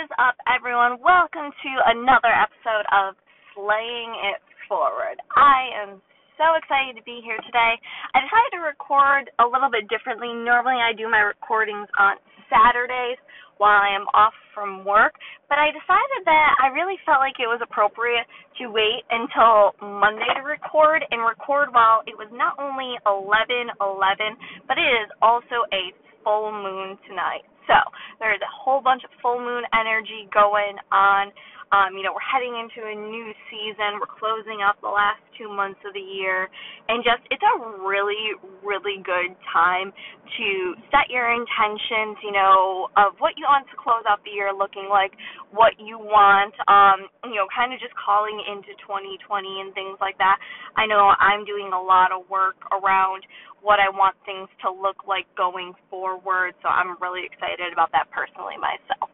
is up, everyone? Welcome to another episode of Slaying It Forward. I am so excited to be here today. I decided to record a little bit differently. Normally, I do my recordings on Saturdays while I am off from work, but I decided that I really felt like it was appropriate to wait until Monday to record and record while it was not only 11 11, but it is also a full moon tonight. So there's a whole bunch of full moon energy going on. Um, you know, we're heading into a new season. We're closing out the last two months of the year. And just, it's a really, really good time to set your intentions, you know, of what you want to close out the year looking like, what you want, um, you know, kind of just calling into 2020 and things like that. I know I'm doing a lot of work around what I want things to look like going forward, so I'm really excited about that personally myself.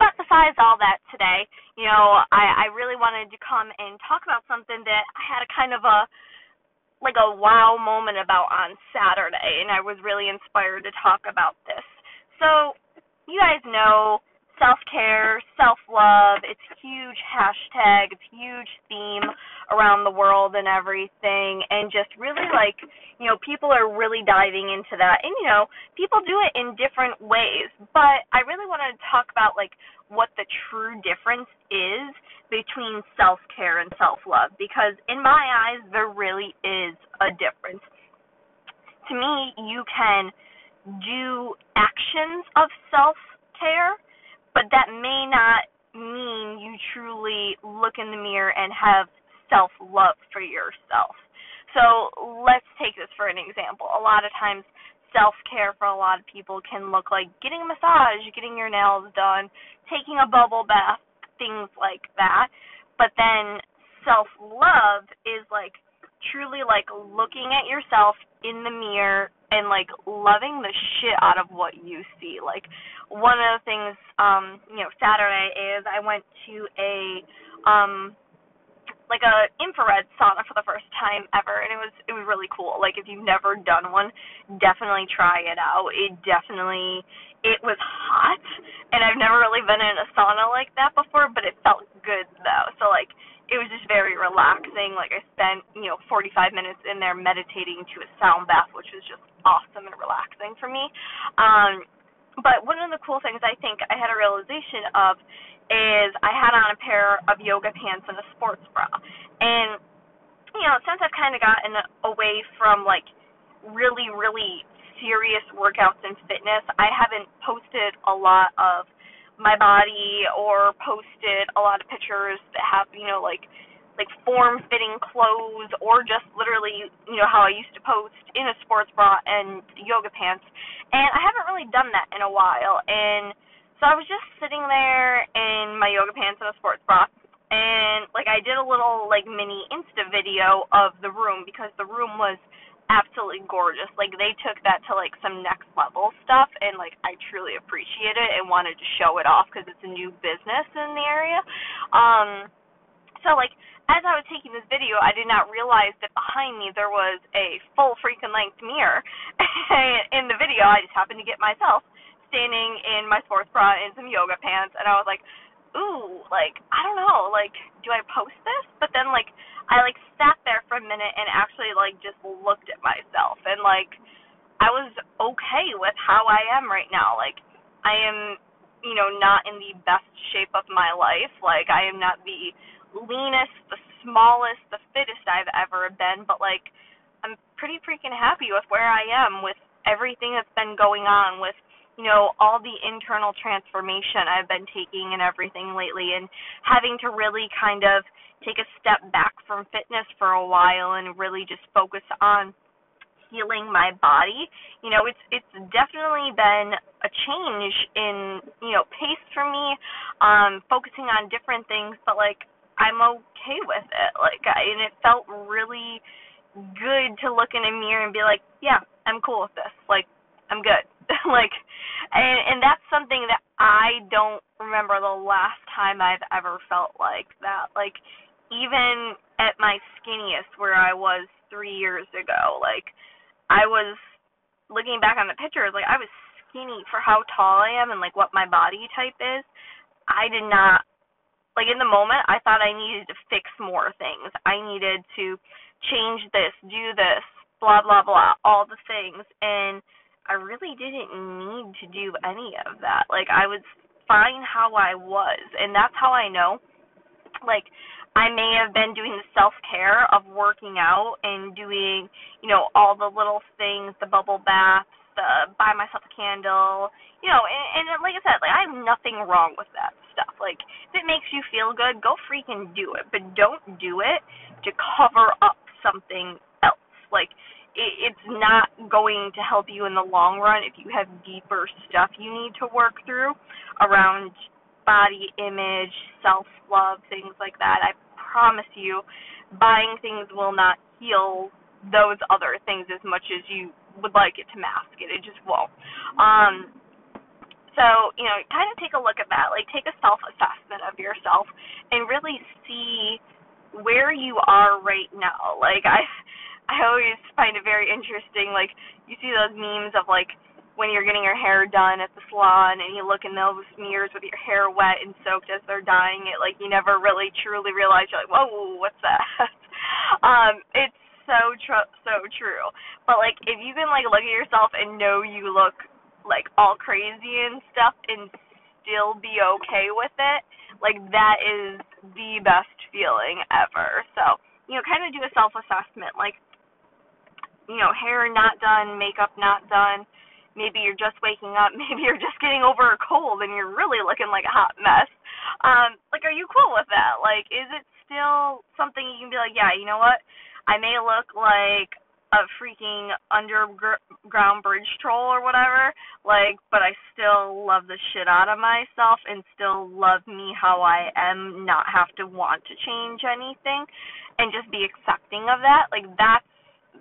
But besides all that today, you know, I, I really wanted to come and talk about something that I had a kind of a like a wow moment about on Saturday, and I was really inspired to talk about this. So, you guys know self care, self love. It's huge hashtag, it's huge theme around the world and everything. And just really like, you know, people are really diving into that. And, you know, people do it in different ways. But I really wanted to talk about like what the true difference is between self care and self love. Because in my eyes, there really is a difference. To me, you can do actions of self care but that may not mean you truly look in the mirror and have self love for yourself. So let's take this for an example. A lot of times, self care for a lot of people can look like getting a massage, getting your nails done, taking a bubble bath, things like that. But then self love is like truly like looking at yourself in the mirror and like loving the shit out of what you see. Like one of the things um, you know, Saturday is I went to a um like a infrared sauna for the first time ever and it was it was really cool. Like if you've never done one, definitely try it out. It definitely it was hot and I've never really been in a sauna like that before, but it felt good though. So like it was just very relaxing. Like I spent, you know, 45 minutes in there meditating to a sound bath, which was just awesome and relaxing for me. Um, but one of the cool things I think I had a realization of is I had on a pair of yoga pants and a sports bra. And, you know, since I've kind of gotten away from like really, really serious workouts and fitness, I haven't posted a lot of my body or posted a lot of pictures that have you know like like form fitting clothes or just literally you know how I used to post in a sports bra and yoga pants and I haven't really done that in a while and so I was just sitting there in my yoga pants and a sports bra and like I did a little like mini insta video of the room because the room was absolutely gorgeous. Like they took that to like some next level stuff, and like I truly appreciate it and wanted to show it off because it's a new business in the area. Um, so like as I was taking this video, I did not realize that behind me there was a full freaking length mirror in the video. I just happened to get myself standing in my sports bra and some yoga pants, and I was like, ooh, like I don't know, like do I post this? But then like I like sat there for a minute and actually like just looked at myself and like I was okay with how I am right now. Like I am, you know, not in the best shape of my life. Like I am not the leanest, the smallest, the fittest I've ever been, but like I'm pretty freaking happy with where I am with everything that's been going on with you know, all the internal transformation I've been taking and everything lately and having to really kind of take a step back from fitness for a while and really just focus on healing my body. You know, it's it's definitely been a change in, you know, pace for me, um, focusing on different things, but like I'm okay with it. Like I and it felt really good to look in a mirror and be like, Yeah, I'm cool with this. Like I'm good. like and and that's something that I don't remember the last time I've ever felt like that. Like even at my skinniest where I was 3 years ago, like I was looking back on the pictures, like I was skinny for how tall I am and like what my body type is. I did not like in the moment I thought I needed to fix more things. I needed to change this, do this, blah blah blah, all the things and I really didn't need to do any of that. Like I was fine how I was and that's how I know like I may have been doing the self care of working out and doing, you know, all the little things, the bubble baths, the buy myself a candle, you know, and, and like I said, like I have nothing wrong with that stuff. Like if it makes you feel good, go freaking do it, but don't do it to cover up something else. Like it, it's not going to help you in the long run if you have deeper stuff you need to work through around body image, self love, things like that. I promise you, buying things will not heal those other things as much as you would like it to mask it. It just won't. Um, so, you know, kind of take a look at that. Like, take a self assessment of yourself and really see where you are right now. Like, I. I always find it very interesting. Like you see those memes of like when you're getting your hair done at the salon and you look in those mirrors with your hair wet and soaked as they're dyeing it, like you never really truly realize you're like, whoa, what's that? um, it's so tr- so true. But like if you can like look at yourself and know you look like all crazy and stuff and still be okay with it, like that is the best feeling ever. So, you know, kind of do a self assessment like you know, hair not done, makeup not done, maybe you're just waking up, maybe you're just getting over a cold and you're really looking like a hot mess. Um, like, are you cool with that? Like, is it still something you can be like, yeah, you know what? I may look like a freaking underground bridge troll or whatever, like, but I still love the shit out of myself and still love me how I am, not have to want to change anything and just be accepting of that. Like, that's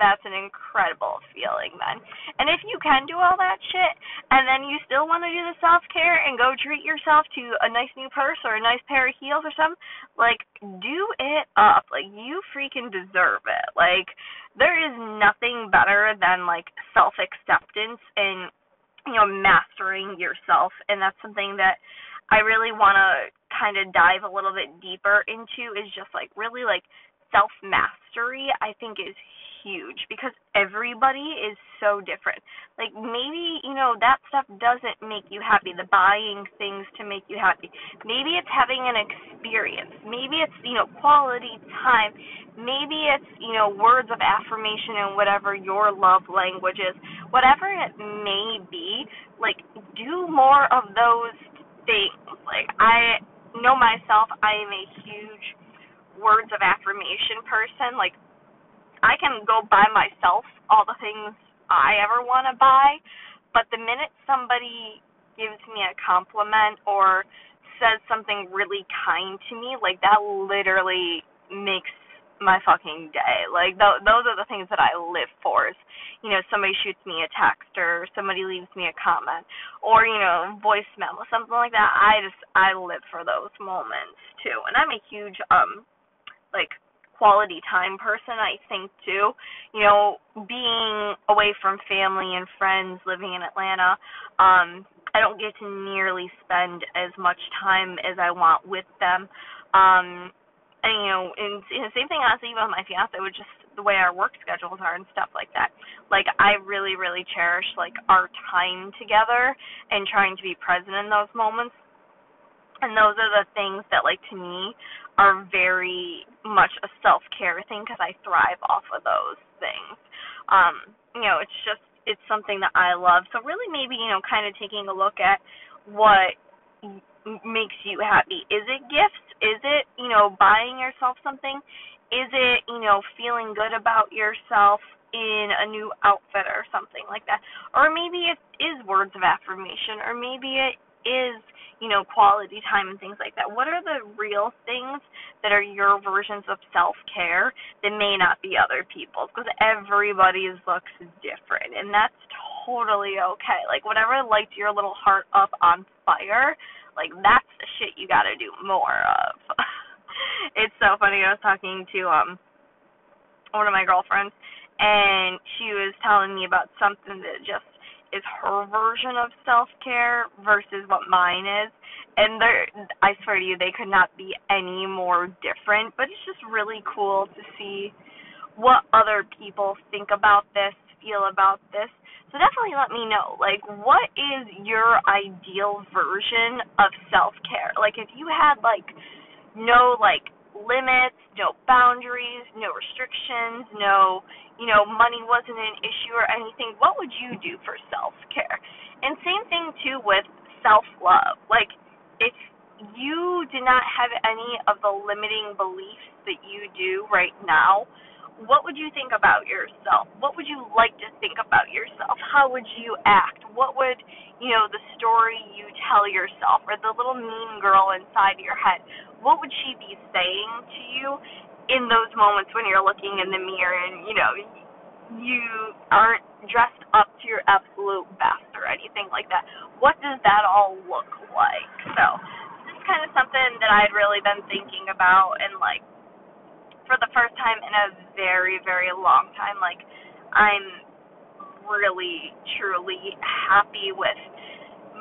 that's an incredible feeling then. And if you can do all that shit and then you still want to do the self care and go treat yourself to a nice new purse or a nice pair of heels or something, like do it up. Like you freaking deserve it. Like there is nothing better than like self acceptance and you know mastering yourself and that's something that I really want to kind of dive a little bit deeper into is just like really like self mastery I think is huge because everybody is so different. Like maybe, you know, that stuff doesn't make you happy, the buying things to make you happy. Maybe it's having an experience. Maybe it's, you know, quality time. Maybe it's, you know, words of affirmation and whatever your love language is. Whatever it may be, like do more of those things. Like I know myself, I am a huge words of affirmation person. Like I can go buy myself all the things I ever want to buy, but the minute somebody gives me a compliment or says something really kind to me, like that literally makes my fucking day. Like th- those are the things that I live for. Is, you know, somebody shoots me a text or somebody leaves me a comment or you know, voicemail or something like that. I just I live for those moments too. And I'm a huge um like quality time person, I think too. You know, being away from family and friends, living in Atlanta, um, I don't get to nearly spend as much time as I want with them. Um, and you know, and, and the same thing honestly even with my fiance, which just the way our work schedules are and stuff like that. Like I really, really cherish like our time together and trying to be present in those moments. And those are the things that like to me are very much a self care thing because I thrive off of those things. Um, you know, it's just it's something that I love. So really, maybe you know, kind of taking a look at what makes you happy. Is it gifts? Is it you know buying yourself something? Is it you know feeling good about yourself in a new outfit or something like that? Or maybe it is words of affirmation, or maybe it is you know, quality time and things like that. What are the real things that are your versions of self care that may not be other people's? Because everybody's looks different, and that's totally okay. Like, whatever lights your little heart up on fire, like, that's the shit you gotta do more of. it's so funny. I was talking to, um, one of my girlfriends, and she was telling me about something that just is her version of self care versus what mine is. And they're I swear to you, they could not be any more different. But it's just really cool to see what other people think about this, feel about this. So definitely let me know. Like what is your ideal version of self care? Like if you had like no like limits, no boundaries, no restrictions, no, you know, money wasn't an issue or anything, what would you do for self care? And same thing too with self love. Like, if you did not have any of the limiting beliefs that you do right now, what would you think about yourself? What would you like to think about yourself? How would you act? What would, you know, the story you tell yourself or the little mean girl inside your head, what would she be saying to you in those moments when you're looking in the mirror and, you know, you aren't dressed up to your absolute best or anything like that? What does that all look like? So, this is kind of something that I'd really been thinking about and like for the first time in a very, very long time. Like, I'm really, truly happy with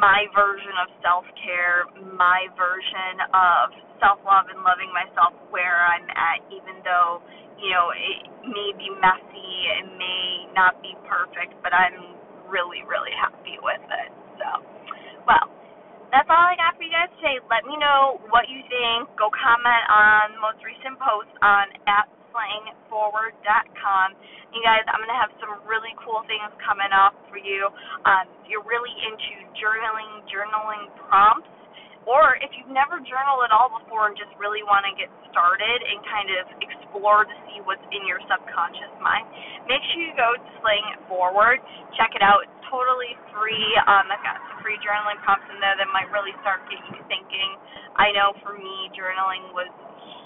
my version of self care, my version of self love and loving myself where I'm at, even though, you know, it may be messy, it may not be perfect, but I'm really, really happy with it. So, well, that's all I got for you guys today. Let me know what you think. Go comment on the most recent post on at slayingforward.com. You guys, I'm going to have some really cool things coming up for you. Um, if you're really into journaling, journaling prompts, or if you've never journaled at all before and just really want to get started and kind of explore to see what's in your subconscious mind, make sure you go to Slaying It Forward. Check it out. It's totally free. Um, I've got some free journaling prompts in there that might really start getting you thinking. I know for me, journaling was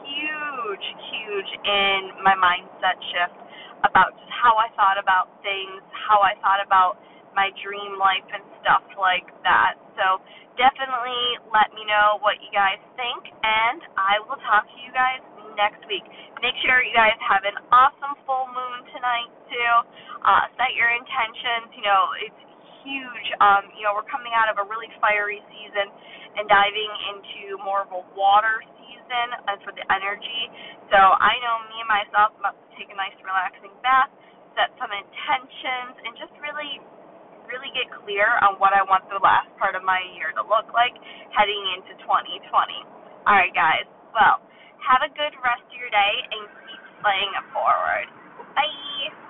huge, huge in my mindset shift about just how I thought about things, how I thought about my dream life and stuff like that. So definitely let me know what you guys think, and I will talk to you guys next week. Make sure you guys have an awesome full moon tonight too. Uh, set your intentions. You know, it's huge. Um, you know, we're coming out of a really fiery season and diving into more of a water season and for the energy. So I know me and myself I'm about to take a nice relaxing bath, set some intentions, and just really really get clear on what I want the last part of my year to look like heading into 2020. All right, guys. Well, have a good rest of your day and keep slaying it forward. Bye.